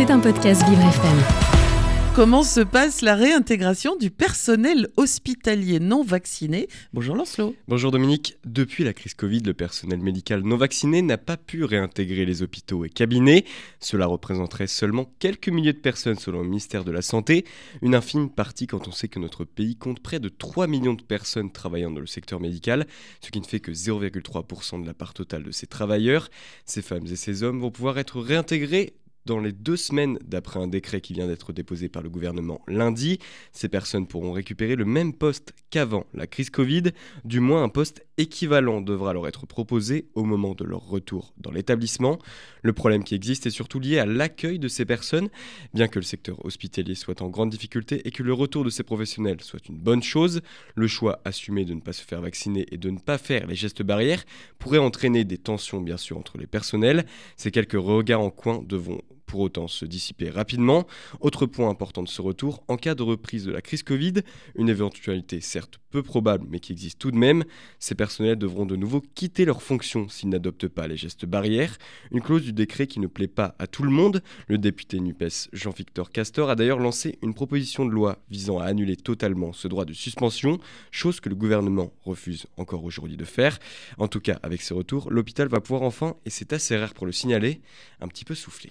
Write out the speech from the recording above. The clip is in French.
C'est un podcast Vivre FM. Comment se passe la réintégration du personnel hospitalier non vacciné? Bonjour Lancelot. Bonjour Dominique. Depuis la crise Covid, le personnel médical non vacciné n'a pas pu réintégrer les hôpitaux et cabinets. Cela représenterait seulement quelques milliers de personnes selon le ministère de la Santé. Une infime partie quand on sait que notre pays compte près de 3 millions de personnes travaillant dans le secteur médical, ce qui ne fait que 0,3% de la part totale de ces travailleurs. Ces femmes et ces hommes vont pouvoir être réintégrés dans les deux semaines d'après un décret qui vient d'être déposé par le gouvernement lundi. Ces personnes pourront récupérer le même poste qu'avant la crise Covid, du moins un poste équivalent devra leur être proposé au moment de leur retour dans l'établissement. Le problème qui existe est surtout lié à l'accueil de ces personnes, bien que le secteur hospitalier soit en grande difficulté et que le retour de ces professionnels soit une bonne chose, le choix assumé de ne pas se faire vacciner et de ne pas faire les gestes barrières pourrait entraîner des tensions bien sûr entre les personnels. Ces quelques regards en coin devront pour autant se dissiper rapidement. Autre point important de ce retour, en cas de reprise de la crise Covid, une éventualité certes peu probable mais qui existe tout de même, ces personnels devront de nouveau quitter leurs fonctions s'ils n'adoptent pas les gestes barrières, une clause du décret qui ne plaît pas à tout le monde. Le député NUPES Jean-Victor Castor a d'ailleurs lancé une proposition de loi visant à annuler totalement ce droit de suspension, chose que le gouvernement refuse encore aujourd'hui de faire. En tout cas, avec ces retours, l'hôpital va pouvoir enfin, et c'est assez rare pour le signaler, un petit peu souffler.